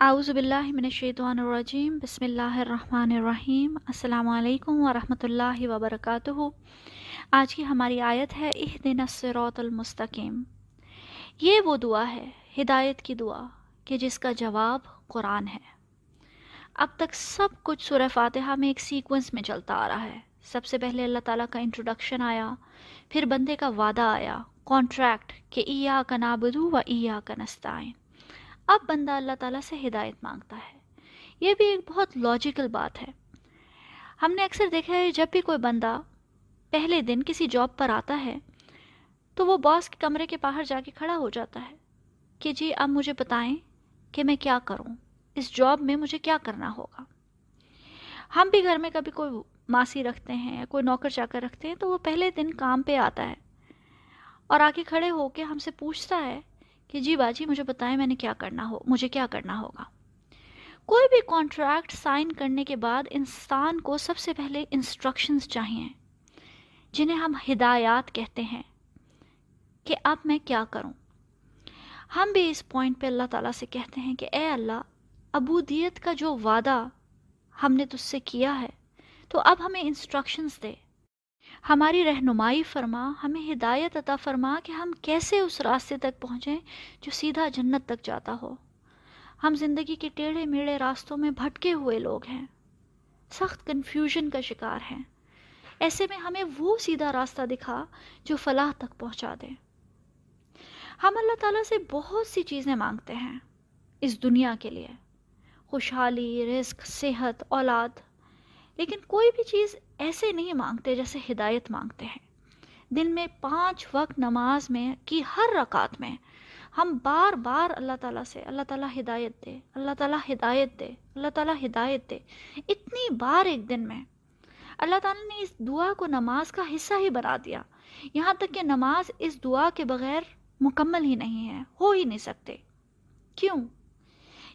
اعوذ باللہ من الشیطان الرجیم، بسم اللہ الرحمن الرحیم، السلام علیکم ورحمۃ اللہ وبرکاتہ۔ آج کی ہماری آیت ہے اہ دن الصراط المستقیم۔ یہ وہ دعا ہے، ہدایت کی دعا، کہ جس کا جواب قرآن ہے۔ اب تک سب کچھ سورہ فاتحہ میں ایک سیکوینس میں چلتا آ رہا ہے۔ سب سے پہلے اللہ تعالیٰ کا انٹروڈکشن آیا، پھر بندے کا وعدہ آیا کانٹریکٹ کہ ایا کا نابدو و ایا کا نستعین اب بندہ اللہ تعالیٰ سے ہدایت مانگتا ہے۔ یہ بھی ایک بہت لاجیکل بات ہے۔ ہم نے اکثر دیکھا ہے جب بھی کوئی بندہ پہلے دن کسی جاب پر آتا ہے، تو وہ باس کے کمرے کے باہر جا کے کھڑا ہو جاتا ہے کہ جی اب مجھے بتائیں کہ میں کیا کروں؟ اس جاب میں مجھے کیا کرنا ہوگا؟ ہم بھی گھر میں کبھی کوئی ماسی رکھتے ہیں یا کوئی نوکر چا کر رکھتے ہیں، تو وہ پہلے دن کام پہ آتا ہے اور آ کے کھڑے ہو کے ہم سے پوچھتا ہے کہ جی باجی، مجھے بتائیں میں نے کیا کرنا ہو، مجھے کیا کرنا ہوگا؟ کوئی بھی کانٹریکٹ سائن کرنے کے بعد انسان کو سب سے پہلے انسٹرکشنز چاہیے، جنہیں ہم ہدایات کہتے ہیں کہ اب میں کیا کروں؟ ہم بھی اس پوائنٹ پہ اللہ تعالیٰ سے کہتے ہیں کہ اے اللہ ابودیت کا جو وعدہ ہم نے تجھ سے کیا ہے، تو اب ہمیں انسٹرکشنز دے۔ ہماری رہنمائی فرما، ہمیں ہدایت عطا فرما کہ ہم کیسے اس راستے تک پہنچیں جو سیدھا جنت تک جاتا ہو۔ ہم زندگی کے ٹیڑھے میڑے راستوں میں بھٹکے ہوئے لوگ ہیں۔ سخت کنفیوژن کا شکار ہیں۔ ایسے میں ہمیں وہ سیدھا راستہ دکھا جو فلاح تک پہنچا دے۔ ہم اللہ تعالیٰ سے بہت سی چیزیں مانگتے ہیں۔ اس دنیا کے لیے۔ خوشحالی، رزق، صحت، اولاد۔ لیکن کوئی بھی چیز ایسے نہیں مانگتے جیسے ہدایت مانگتے ہیں۔ دن میں پانچ وقت نماز میں کی ہر رکعت میں ہم بار بار اللہ تعالیٰ سے، اللہ تعالیٰ ہدایت دے، اللہ تعالیٰ ہدایت دے، اللہ تعالیٰ ہدایت دے۔ اتنی بار ایک دن میں اللہ تعالیٰ نے اس دعا کو نماز کا حصہ ہی بنا دیا۔ یہاں تک کہ نماز اس دعا کے بغیر مکمل ہی نہیں ہے، ہو ہی نہیں سکتے۔ کیوں؟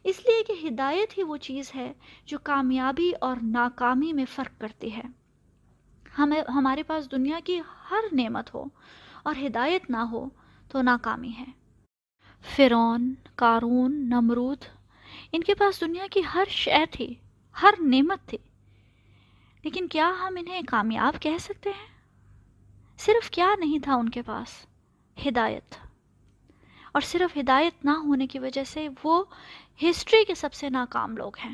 اس لیے کہ ہدایت ہی وہ چیز ہے جو کامیابی اور ناکامی میں فرق کرتی ہے۔ ہمیں، ہمارے پاس دنیا کی ہر نعمت ہو اور ہدایت نہ ہو تو ناکامی ہے۔ فرعون کارون نمرود، ان کے پاس دنیا کی ہر شے تھی، ہر نعمت تھی۔ لیکن کیا ہم انہیں کامیاب کہہ سکتے ہیں؟ صرف کیا نہیں تھا ان کے پاس؟ ہدایت۔ اور صرف ہدایت نہ ہونے کی وجہ سے وہ ہسٹری کے سب سے ناکام لوگ ہیں۔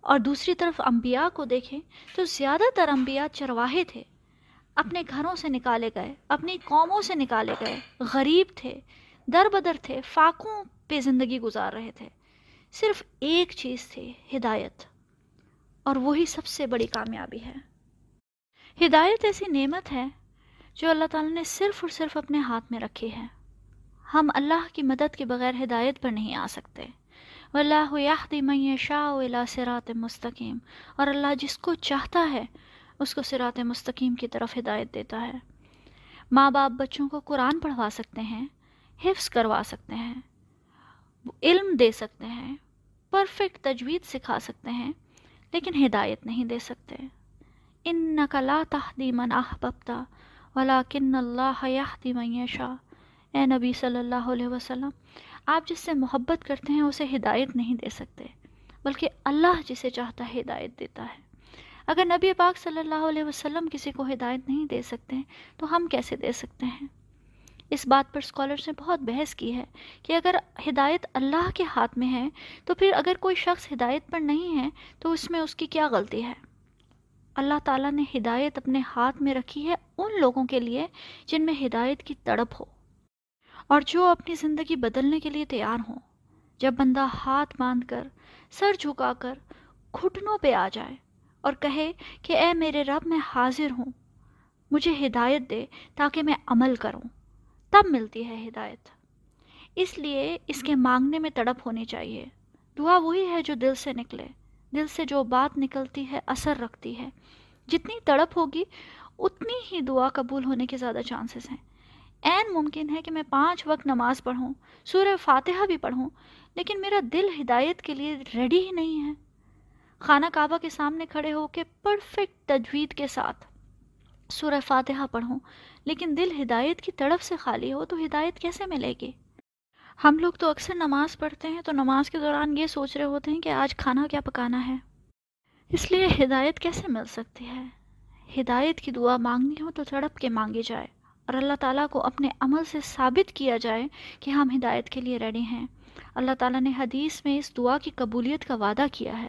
اور دوسری طرف انبیاء کو دیکھیں تو زیادہ تر انبیاء چرواہے تھے، اپنے گھروں سے نکالے گئے، اپنی قوموں سے نکالے گئے، غریب تھے در بدر تھے، فاقوں پہ زندگی گزار رہے تھے۔ صرف ایک چیز تھی، ہدایت۔ اور وہی سب سے بڑی کامیابی ہے۔ ہدایت ایسی نعمت ہے جو اللہ تعالیٰ نے صرف اور صرف اپنے ہاتھ میں رکھی ہے۔ ہم اللہ کی مدد کے بغیر ہدایت پر نہیں آ سکتے۔ واللہ یہدی من یشاء الى صراط مستقیم۔ اور اللہ جس کو چاہتا ہے، اس کو صراط مستقیم کی طرف ہدایت دیتا ہے۔ ماں باپ بچوں کو قرآن پڑھوا سکتے ہیں، حفظ کروا سکتے ہیں، علم دے سکتے ہیں پرفیکٹ تجوید سکھا سکتے ہیں، لیکن ہدایت نہیں دے سکتے۔ انکا لا تہدی من احببتا، ولیکن اللہ یہدی من یشاء۔ اے نبی صلی اللہ علیہ وسلم، آپ جس سے محبت کرتے ہیں، اسے ہدایت نہیں دے سکتے، بلکہ اللہ جسے چاہتا ہے ہدایت دیتا ہے۔ اگر نبی پاک صلی اللہ علیہ وسلم کسی کو ہدایت نہیں دے سکتے، تو ہم کیسے دے سکتے ہیں؟ اس بات پر اسکالرس نے بہت بحث کی ہے کہ اگر ہدایت اللہ کے ہاتھ میں ہے، تو پھر اگر کوئی شخص ہدایت پر نہیں ہے، تو اس میں اس کی کیا غلطی ہے؟ اللہ تعالیٰ نے ہدایت اپنے ہاتھ میں رکھی ہے ان لوگوں کے لیے جن میں ہدایت کی تڑپ ہو۔ اور جو اپنی زندگی بدلنے کے لیے تیار ہوں۔ جب بندہ ہاتھ باندھ کر، سر جھکا کر گھٹنوں پہ آ جائے اور کہے کہ اے میرے رب، میں حاضر ہوں، مجھے ہدایت دے تاکہ میں عمل کروں، تب ملتی ہے ہدایت۔ اس لیے اس کے مانگنے میں تڑپ ہونی چاہیے۔ دعا وہی ہے جو دل سے نکلے۔ دل سے جو بات نکلتی ہے، اثر رکھتی ہے۔ جتنی تڑپ ہوگی، اتنی ہی دعا قبول ہونے کے زیادہ چانسز ہیں۔ این ممکن ہے کہ میں پانچ وقت نماز پڑھوں، سورہ فاتحہ بھی پڑھوں، لیکن میرا دل ہدایت کے لیے ریڈی ہی نہیں ہے۔ خانہ کعبہ کے سامنے کھڑے ہو کے پرفیکٹ تجوید کے ساتھ سورہ فاتحہ پڑھوں، لیکن دل ہدایت کی طرف سے خالی ہو تو ہدایت کیسے ملے گی؟ ہم لوگ تو اکثر نماز پڑھتے ہیں تو نماز کے دوران یہ سوچ رہے ہوتے ہیں کہ آج کھانا کیا پکانا ہے۔ اس لیے ہدایت کیسے مل سکتی ہے؟ ہدایت کی دعا مانگنی ہو تو تڑپ کے مانگی جائے۔ اور اللہ تعالیٰ کو اپنے عمل سے ثابت کیا جائے کہ ہم ہدایت کے لیے ریڈی ہیں۔ اللہ تعالیٰ نے حدیث میں اس دعا کی قبولیت کا وعدہ کیا ہے۔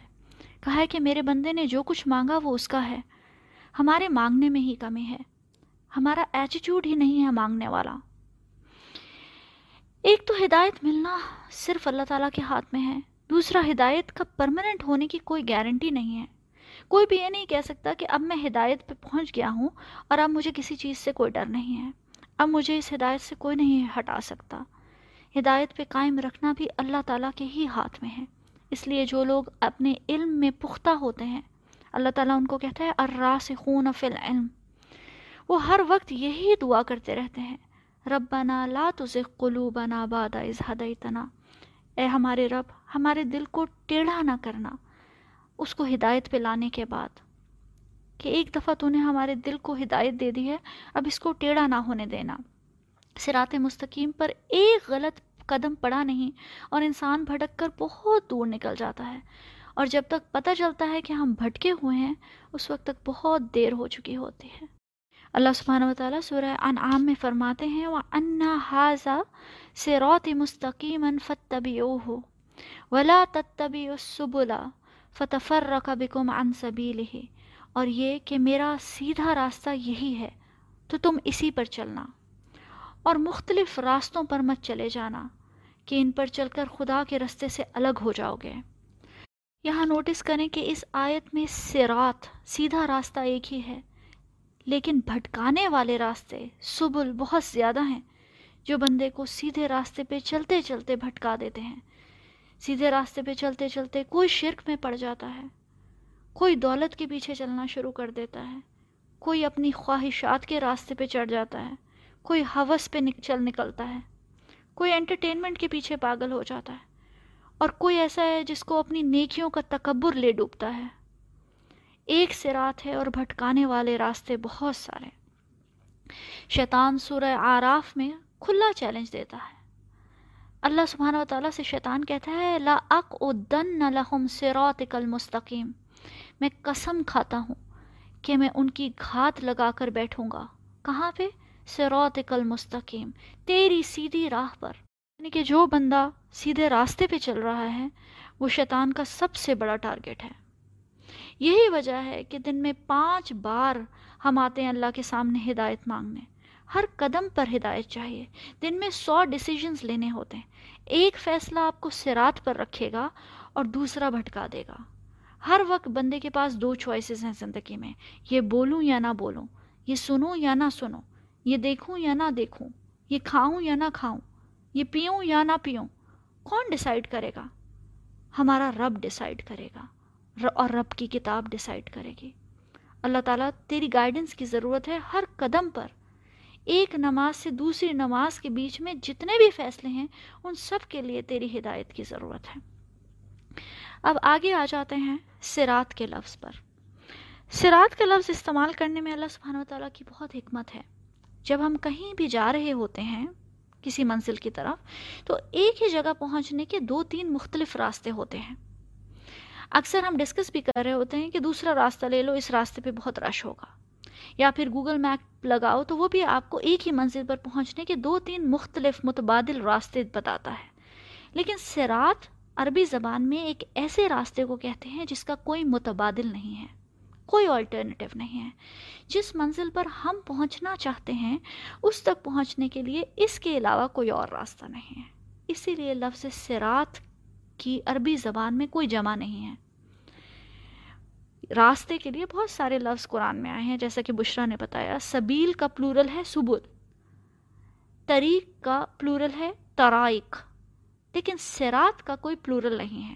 کہا ہے کہ میرے بندے نے جو کچھ مانگا وہ اس کا ہے۔ ہمارے مانگنے میں ہی کمی ہے۔ ہمارا ایٹیٹیوڈ ہی نہیں ہے مانگنے والا۔ ایک تو ہدایت ملنا صرف اللہ تعالیٰ کے ہاتھ میں ہے۔ دوسرا ہدایت کا پرماننٹ ہونے کی کوئی گارنٹی نہیں ہے۔ کوئی بھی یہ نہیں کہہ سکتا کہ اب میں ہدایت پہ پہنچ گیا ہوں اور اب مجھے کسی چیز سے کوئی ڈر نہیں ہے۔ اب مجھے اس ہدایت سے کوئی نہیں ہٹا سکتا۔ ہدایت پہ قائم رکھنا بھی اللہ تعالیٰ کے ہی ہاتھ میں ہے۔ اس لیے جو لوگ اپنے علم میں پختہ ہوتے ہیں، اللہ تعالیٰ ان کو کہتا ہے، الراسخون فی العلم۔ وہ ہر وقت یہی دعا کرتے رہتے ہیں۔ ربنا لا تزغ قلوبنا بعد اذ ہدیتنا اے ہمارے رب، ہمارے دل کو ٹیڑھا نہ کرنا۔ اس کو ہدایت پہ لانے کے بعد کہ ایک دفعہ تو نے ہمارے دل کو ہدایت دے دی ہے، اب اس کو ٹیڑھا نہ ہونے دینا۔ سرات مستقیم پر ایک غلط قدم پڑا نہیں اور انسان بھٹک کر بہت دور نکل جاتا ہے۔ اور جب تک پتہ چلتا ہے کہ ہم بھٹکے ہوئے ہیں، اس وقت تک بہت دیر ہو چکی ہوتی ہے۔ اللہ سبحانہ و تعالیٰ سورہ انعام میں فرماتے ہیں، وَأَنَّا هَذَا سِرَاطِ مُسْتَقِيمًا فَاتَّبِعُوهُ وَلَا تَتَّبِعُوا السُّبُلَ۔ فَتَفَرَّقَ بِكُمْ عَنْ سَبِيلِهِ، اور یہ کہ میرا سیدھا راستہ یہی ہے، تو تم اسی پر چلنا۔ اور مختلف راستوں پر مت چلے جانا، کہ ان پر چل کر خدا کے رستے سے الگ ہو جاؤ گے۔ یہاں نوٹس کریں کہ اس آیت میں سرات سیدھا راستہ ایک ہی ہے، لیکن بھٹکانے والے راستے، سبل بہت زیادہ ہیں، جو بندے کو سیدھے راستے پہ چلتے چلتے بھٹکا دیتے ہیں۔ سیدھے راستے پہ چلتے چلتے کوئی شرک میں پڑ جاتا ہے۔ کوئی دولت کے پیچھے چلنا شروع کر دیتا ہے۔ کوئی اپنی خواہشات کے راستے پہ چڑھ جاتا ہے۔ کوئی حوث پہ چل نکلتا ہے۔ کوئی انٹرٹینمنٹ کے پیچھے پاگل ہو جاتا ہے۔ اور کوئی ایسا ہے جس کو اپنی نیکیوں کا تکبر لے ڈوبتا ہے۔ ایک سرات ہے اور بھٹکانے والے راستے بہت سارے۔ شیطان سورہ آراف میں کھلا چیلنج دیتا ہے۔ اللہ سبحانہ و تعالیٰ سے شیطان کہتا ہے، لا اقعدن لہم صراطک المستقیم۔ میں قسم کھاتا ہوں کہ میں ان کی گھات لگا کر بیٹھوں گا۔ کہاں پہ؟ صراطک المستقیم، تیری سیدھی راہ پر۔ یعنی کہ جو بندہ سیدھے راستے پہ چل رہا ہے، وہ شیطان کا سب سے بڑا ٹارگٹ ہے۔ یہی وجہ ہے کہ دن میں پانچ بار ہم آتے ہیں اللہ کے سامنے ہدایت مانگنے۔ ہر قدم پر ہدایت چاہیے۔ دن میں سو ڈیسیجنز لینے ہوتے ہیں۔ ایک فیصلہ آپ کو سرات پر رکھے گا اور دوسرا بھٹکا دے گا۔ ہر وقت بندے کے پاس دو چوائسیز ہیں زندگی میں۔ یہ بولوں یا نہ بولوں، یہ سنوں یا نہ سنوں، یہ دیکھوں یا نہ دیکھوں، یہ کھاؤں یا نہ کھاؤں، یہ پیوں یا نہ پیوں۔ کون ڈیسائیڈ کرے گا؟ ہمارا رب ڈیسائیڈ کرے گا۔ اور رب کی کتاب ڈیسائیڈ کرے گی۔ اللہ تعالیٰ تیری گائیڈنس کی ضرورت ہے ہر قدم پر۔ ایک نماز سے دوسری نماز کے بیچ میں جتنے بھی فیصلے ہیں، ان سب کے لیے تیری ہدایت کی ضرورت ہے۔ اب آگے آ جاتے ہیں سرات کے لفظ پر۔ سرات کے لفظ استعمال کرنے میں اللہ سبحانہ و تعالیٰ کی بہت حکمت ہے۔ جب ہم کہیں بھی جا رہے ہوتے ہیں کسی منزل کی طرف، تو ایک ہی جگہ پہنچنے کے دو تین مختلف راستے ہوتے ہیں۔ اکثر ہم ڈسکس بھی کر رہے ہوتے ہیں کہ دوسرا راستہ لے لو، اس راستے پہ بہت رش ہوگا۔ یا پھر گوگل میپ لگاؤ تو وہ بھی آپ کو ایک ہی منزل پر پہنچنے کے دو تین مختلف متبادل راستے بتاتا ہے۔ لیکن سرات عربی زبان میں ایک ایسے راستے کو کہتے ہیں جس کا کوئی متبادل نہیں ہے، کوئی آلٹرنیٹو نہیں ہے۔ جس منزل پر ہم پہنچنا چاہتے ہیں، اس تک پہنچنے کے لیے اس کے علاوہ کوئی اور راستہ نہیں ہے۔ اسی لیے لفظ سرات کی عربی زبان میں کوئی جمع نہیں ہے۔ راستے کے لیے بہت سارے لفظ قرآن میں آئے ہیں، جیسا کہ بشرا نے بتایا، سبیل کا پلورل ہے سبل، طریق کا پلورل ہے ترائق لیکن سرات کا کوئی پلورل نہیں ہے،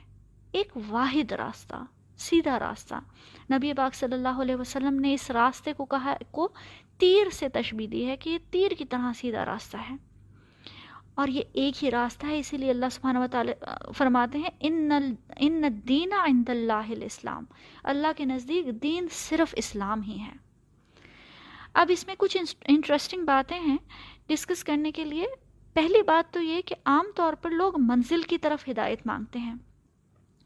ایک واحد راستہ، سیدھا راستہ۔ نبی پاک صلی اللہ علیہ وسلم نے اس راستے کو کہا، کو تیر سے تشبیح دی ہے کہ یہ تیر کی طرح سیدھا راستہ ہے۔ اور یہ ایک ہی راستہ ہے، اسی لیے اللہ سبحانہ و تعالی فرماتے ہیں، ان ان الدین عند اللہ الاسلام اللہ کے نزدیک دین صرف اسلام ہی ہے۔ اب اس میں کچھ انٹرسٹنگ باتیں ہیں ڈسکس کرنے کے لیے۔ پہلی بات تو یہ کہ عام طور پر لوگ منزل کی طرف ہدایت مانگتے ہیں۔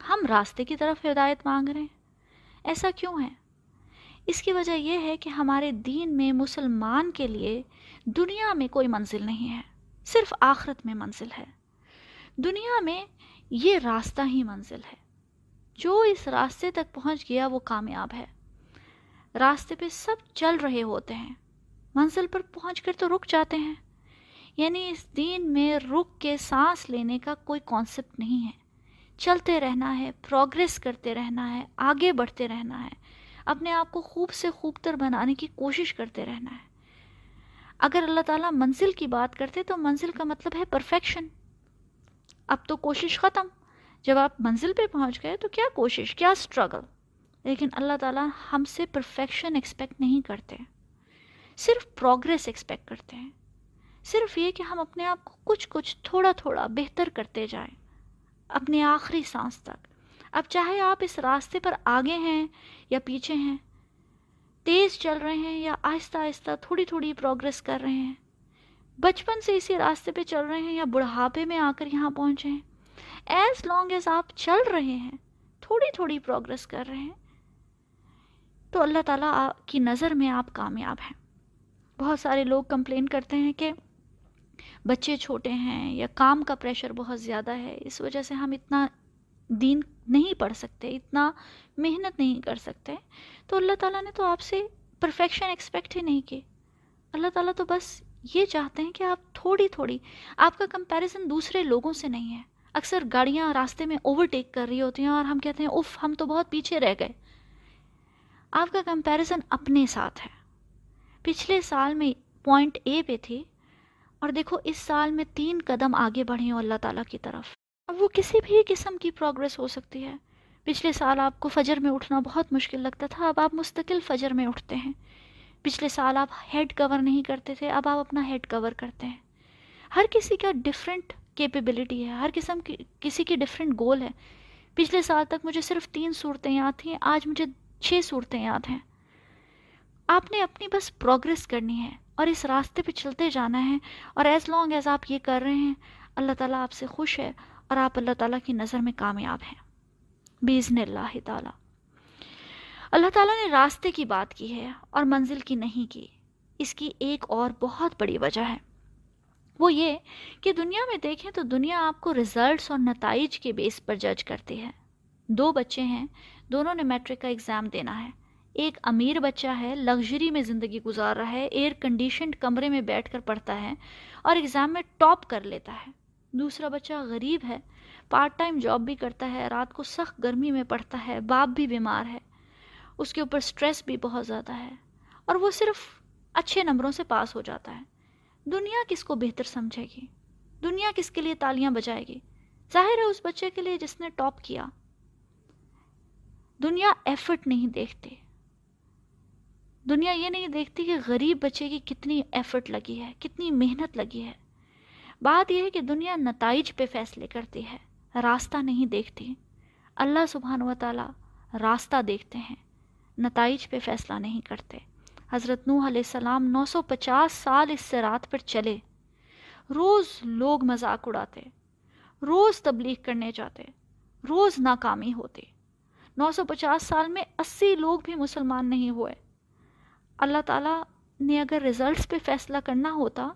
ہم راستے کی طرف ہدایت مانگ رہے ہیں۔ ایسا کیوں ہے؟ اس کی وجہ یہ ہے کہ ہمارے دین میں مسلمان کے لیے دنیا میں کوئی منزل نہیں ہے۔ صرف آخرت میں منزل ہے۔ دنیا میں یہ راستہ ہی منزل ہے۔ جو اس راستے تک پہنچ گیا وہ کامیاب ہے۔ راستے پہ سب چل رہے ہوتے ہیں۔ منزل پر پہنچ کر تو رک جاتے ہیں۔ یعنی اس دین میں رک کے سانس لینے کا کوئی کانسیپٹ نہیں ہے۔ چلتے رہنا ہے پروگرس کرتے رہنا ہے، آگے بڑھتے رہنا ہے۔ اپنے آپ کو خوب سے خوب تر بنانے کی کوشش کرتے رہنا ہے۔ اگر اللہ تعالیٰ منزل کی بات کرتے تو منزل کا مطلب ہے پرفیکشن اب تو کوشش ختم. جب آپ منزل پہ پہنچ گئے تو کیا کوشش، کیا اسٹرگل لیکن اللہ تعالیٰ ہم سے پرفیکشن ایکسپیکٹ نہیں کرتے. صرف پروگرس ایکسپیکٹ کرتے ہیں. صرف یہ کہ ہم اپنے آپ کو کچھ کچھ تھوڑا تھوڑا بہتر کرتے جائیں. اپنے آخری سانس تک. اب چاہے آپ اس راستے پر آگے ہیں یا پیچھے ہیں تیز چل رہے ہیں یا آہستہ آہستہ تھوڑی تھوڑی پروگرس کر رہے ہیں۔ بچپن سے اسی راستے پہ چل رہے ہیں یا بڑھاپے میں آ کر یہاں پہنچے ہیں۔ ایز لانگ ایز آپ چل رہے ہیں، تھوڑی تھوڑی پروگرس کر رہے ہیں۔ تو اللہ تعالیٰ کی نظر میں آپ کامیاب ہیں۔ بہت سارے لوگ کمپلین کرتے ہیں کہ بچے چھوٹے ہیں یا کام کا پریشر بہت زیادہ ہے، اس وجہ سے ہم اتنا دین نہیں پڑھ سکتے، اتنا محنت نہیں کر سکتے۔ تو اللہ تعالیٰ نے تو آپ سے پرفیکشن ایکسپیکٹ ہی نہیں کی۔ اللہ تعالیٰ تو بس یہ چاہتے ہیں کہ آپ تھوڑی تھوڑی، آپ کا کمپیریزن دوسرے لوگوں سے نہیں ہے۔ اکثر گاڑیاں راستے میں اوورٹیک کر رہی ہوتی ہیں اور ہم کہتے ہیں اف ہم تو بہت پیچھے رہ گئے۔ آپ کا کمپیریزن اپنے ساتھ ہے۔ پچھلے سال میں پوائنٹ اے پہ تھی اور دیکھو، اس سال میں تین قدم آگے بڑھی ہوں اللہ تعالیٰ کی طرف۔ اب وہ کسی بھی قسم کی پروگرس ہو سکتی ہے۔ پچھلے سال آپ کو فجر میں اٹھنا بہت مشکل لگتا تھا، اب آپ مستقل فجر میں اٹھتے ہیں۔ پچھلے سال آپ ہیڈ کور نہیں کرتے تھے، اب آپ اپنا ہیڈ کور کرتے ہیں۔ ہر کسی کا ڈفرینٹ کیپیبلٹی ہے، ہر قسم کی، کسی کی ڈفرینٹ گول ہے۔ پچھلے سال تک مجھے صرف تین صورتیں یاد تھیں، آج مجھے چھ صورتیں یاد ہیں۔ آپ نے اپنی بس پروگرس کرنی ہے اور اس راستے پہ چلتے جانا ہے۔ اور ایز لانگ ایز آپ یہ کر رہے ہیں، اللہ تعالیٰ آپ سے خوش ہے۔ اور آپ اللہ تعالیٰ کی نظر میں کامیاب ہیں۔ بیزن اللہ تعالیٰ۔ اللہ تعالیٰ نے راستے کی بات کی ہے اور منزل کی نہیں کی۔ اس کی ایک اور بہت بڑی وجہ ہے۔ وہ یہ کہ دنیا میں دیکھیں تو دنیا آپ کو ریزلٹس اور نتائج کے بیس پر جج کرتی ہے۔ دو بچے ہیں، دونوں نے میٹرک کا اگزام دینا ہے۔ ایک امیر بچہ ہے لگژری میں زندگی گزار رہا ہے ایئر کنڈیشنڈ کمرے میں بیٹھ کر پڑھتا ہے اور اگزام میں ٹاپ کر لیتا ہے۔ دوسرا بچہ غریب ہے پارٹ ٹائم جاب بھی کرتا ہے، رات کو سخت گرمی میں پڑھتا ہے، باپ بھی بیمار ہے۔ اس کے اوپر سٹریس بھی بہت زیادہ ہے۔ اور وہ صرف اچھے نمبروں سے پاس ہو جاتا ہے۔ دنیا کس کو بہتر سمجھے گی؟ دنیا کس کے لیے تالیاں بجائے گی؟ ظاہر ہے اس بچے کے لیے جس نے ٹاپ کیا۔ دنیا ایفرٹ نہیں دیکھتے دنیا یہ نہیں دیکھتی کہ غریب بچے کی کتنی ایفرٹ لگی ہے، کتنی محنت لگی ہے۔ بات یہ ہے کہ دنیا نتائج پہ فیصلے کرتی ہے، راستہ نہیں دیکھتی۔ اللہ سبحانہ و تعالیٰ راستہ دیکھتے ہیں، نتائج پہ فیصلہ نہیں کرتے۔ حضرت نوح علیہ السلام نو سو پچاس سال اس سے رات پر چلے۔ روز لوگ مذاق اڑاتے، روز تبلیغ کرنے جاتے، روز ناکامی ہوتی۔ نو سو پچاس سال میں اسی لوگ بھی مسلمان نہیں ہوئے۔ اللہ تعالیٰ نے اگر رزلٹس پہ فیصلہ کرنا ہوتا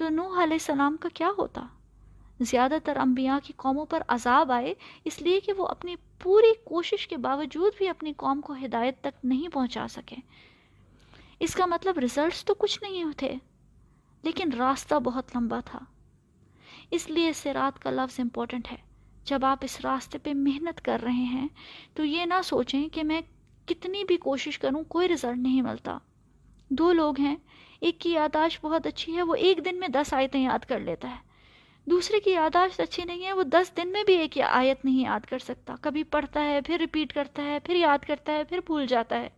تو نوح علیہ السلام کا کیا ہوتا؟ زیادہ تر انبیاء کی قوموں پر عذاب آئے، اس لیے کہ وہ اپنی پوری کوشش کے باوجود بھی اپنی قوم کو ہدایت تک نہیں پہنچا سکے۔ اس کا مطلب رزلٹس تو کچھ نہیں تھے، لیکن راستہ بہت لمبا تھا۔ اس لیے سرات کا لفظ امپورٹنٹ ہے۔ جب آپ اس راستے پہ محنت کر رہے ہیں، تو یہ نہ سوچیں کہ میں کتنی بھی کوشش کروں، کوئی رزلٹ نہیں ملتا۔ دو لوگ ہیں ایک کی یاداشت بہت اچھی ہے، وہ ایک دن میں دس آیتیں یاد کر لیتا ہے۔ دوسرے کی یاداشت اچھی نہیں ہے، وہ دس دن میں بھی ایک آیت نہیں یاد کر سکتا۔ کبھی پڑھتا ہے، پھر ریپیٹ کرتا ہے، پھر یاد کرتا ہے، پھر بھول جاتا ہے۔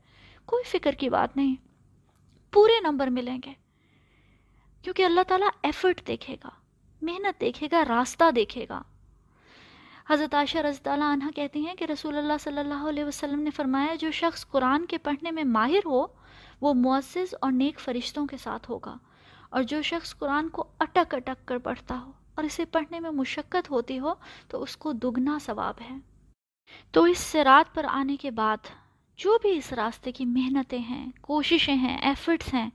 کوئی فکر کی بات نہیں۔ پورے نمبر ملیں گے۔ کیونکہ اللہ تعالیٰ ایفرٹ دیکھے گا، محنت دیکھے گا، راستہ دیکھے گا۔ حضرت عائشہ رضی اللہ عنہ کہتی ہیں کہ رسول اللہ صلی اللہ علیہ وسلم نے فرمایا، جو شخص قرآن کے پڑھنے میں ماہر ہو وہ معزز اور نیک فرشتوں کے ساتھ ہوگا اور جو شخص قرآن کو اٹک اٹک کر پڑھتا ہو اور اسے پڑھنے میں مشقت ہوتی ہو تو اس کو دگنا ثواب ہے۔ تو اس سرات پر آنے کے بعد جو بھی اس راستے کی محنتیں ہیں، کوششیں ہیں ایفرٹس ہیں،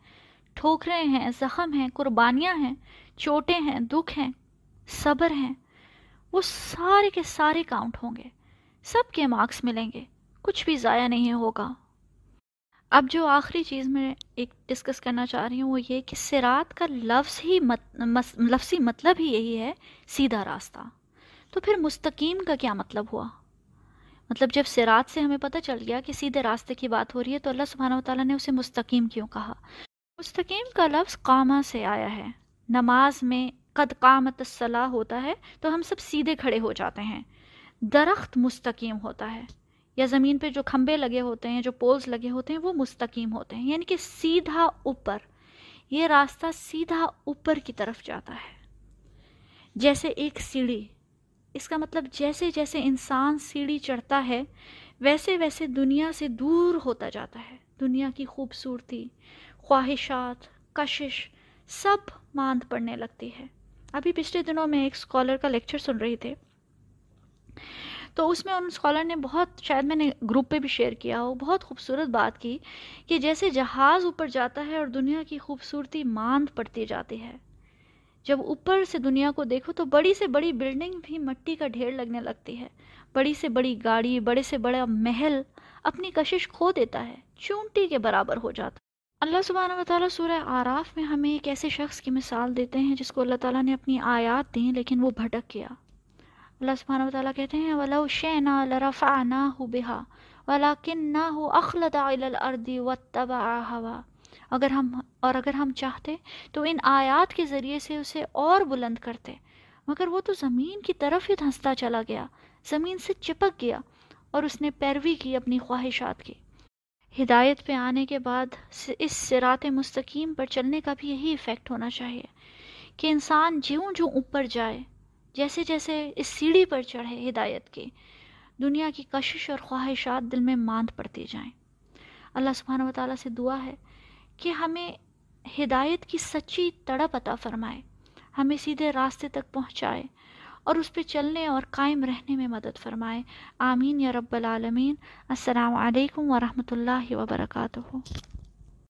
ٹھوکریں ہیں، زخم ہیں، قربانیاں ہیں، چوٹیں ہیں، دکھ ہیں، صبر ہیں، وہ سارے کے سارے کاؤنٹ ہوں گے۔ سب کے مارکس ملیں گے۔ کچھ بھی ضائع نہیں ہوگا۔ اب جو آخری چیز میں ایک ڈسکس کرنا چاہ رہی ہوں وہ یہ کہ سرات کا لفظ ہی مت لفظی مطلب ہی یہی ہے، سیدھا راستہ۔ تو پھر مستقیم کا کیا مطلب ہوا؟ مطلب جب سرات سے ہمیں پتہ چل گیا کہ سیدھے راستے کی بات ہو رہی ہے تو اللہ سبحانہ و تعالیٰ نے اسے مستقیم کیوں کہا؟ مستقیم کا لفظ قامہ سے آیا ہے۔ نماز میں قد قامت الصلاح ہوتا ہے تو ہم سب سیدھے کھڑے ہو جاتے ہیں۔ درخت مستقیم ہوتا ہے۔ یا زمین پہ جو کھمبے لگے ہوتے ہیں، جو پولز لگے ہوتے ہیں، وہ مستقیم ہوتے ہیں۔ یعنی کہ سیدھا اوپر، یہ راستہ سیدھا اوپر کی طرف جاتا ہے۔ جیسے ایک سیڑھی۔ اس کا مطلب جیسے جیسے انسان سیڑھی چڑھتا ہے، ویسے ویسے دنیا سے دور ہوتا جاتا ہے۔ دنیا کی خوبصورتی، خواہشات، کشش، سب ماند پڑنے لگتی ہے۔ ابھی پچھلے دنوں میں ایک اسکالر کا لیکچر سن رہی تھے تو اس میں ان اسکالر نے بہت، شاید میں نے گروپ پہ بھی شیئر کیا ہو، بہت خوبصورت بات کی کہ جیسے جہاز اوپر جاتا ہے اور دنیا کی خوبصورتی ماند پڑتی جاتی ہے۔ جب اوپر سے دنیا کو دیکھو تو بڑی سے بڑی بلڈنگ بھی مٹی کا ڈھیر لگنے لگتی ہے۔ بڑی سے بڑی گاڑی، بڑے سے بڑا محل اپنی کشش کھو دیتا ہے، چونٹی کے برابر ہو جاتا اللہ سبحانہ و تعالیٰ سورہ آراف میں ہمیں ایک ایسے شخص کی مثال دیتے ہیں جس کو اللہ تعالیٰ نے اپنی آیات دیں لیکن وہ بھٹک گیا۔ اللہ سبحانہ و تعالیٰ کہتے ہیں، وَلَوْ شَيْنَا لَرَفَعْنَاهُ بِهَا، وَلَكِنَّهُ أَخْلَدَ إِلَى الْأَرْضِ وَاتَّبَعَ هَوَا۔ اگر ہم، اور اگر ہم چاہتے تو ان آیات کے ذریعے سے اسے اور بلند کرتے۔ مگر وہ تو زمین کی طرف ہی دھنستا چلا گیا، زمین سے چپک گیا اور اس نے پیروی کی اپنی خواہشات کی۔ ہدایت پہ آنے کے بعد اس سرات مستقیم پر چلنے کا بھی یہی ایفیکٹ ہونا چاہیے کہ انسان جیوں جو اوپر جائے۔ جیسے جیسے اس سیڑھی پر چڑھے ہدایت کے دنیا کی کشش اور خواہشات دل میں ماند پڑتی جائیں۔ اللہ سبحانہ و تعالیٰ سے دعا ہے کہ ہمیں ہدایت کی سچی تڑپ عطا فرمائے، ہمیں سیدھے راستے تک پہنچائے اور اس پہ چلنے اور قائم رہنے میں مدد فرمائے۔ آمین یا رب العالمین۔ السلام علیکم ورحمۃ اللہ وبرکاتہ۔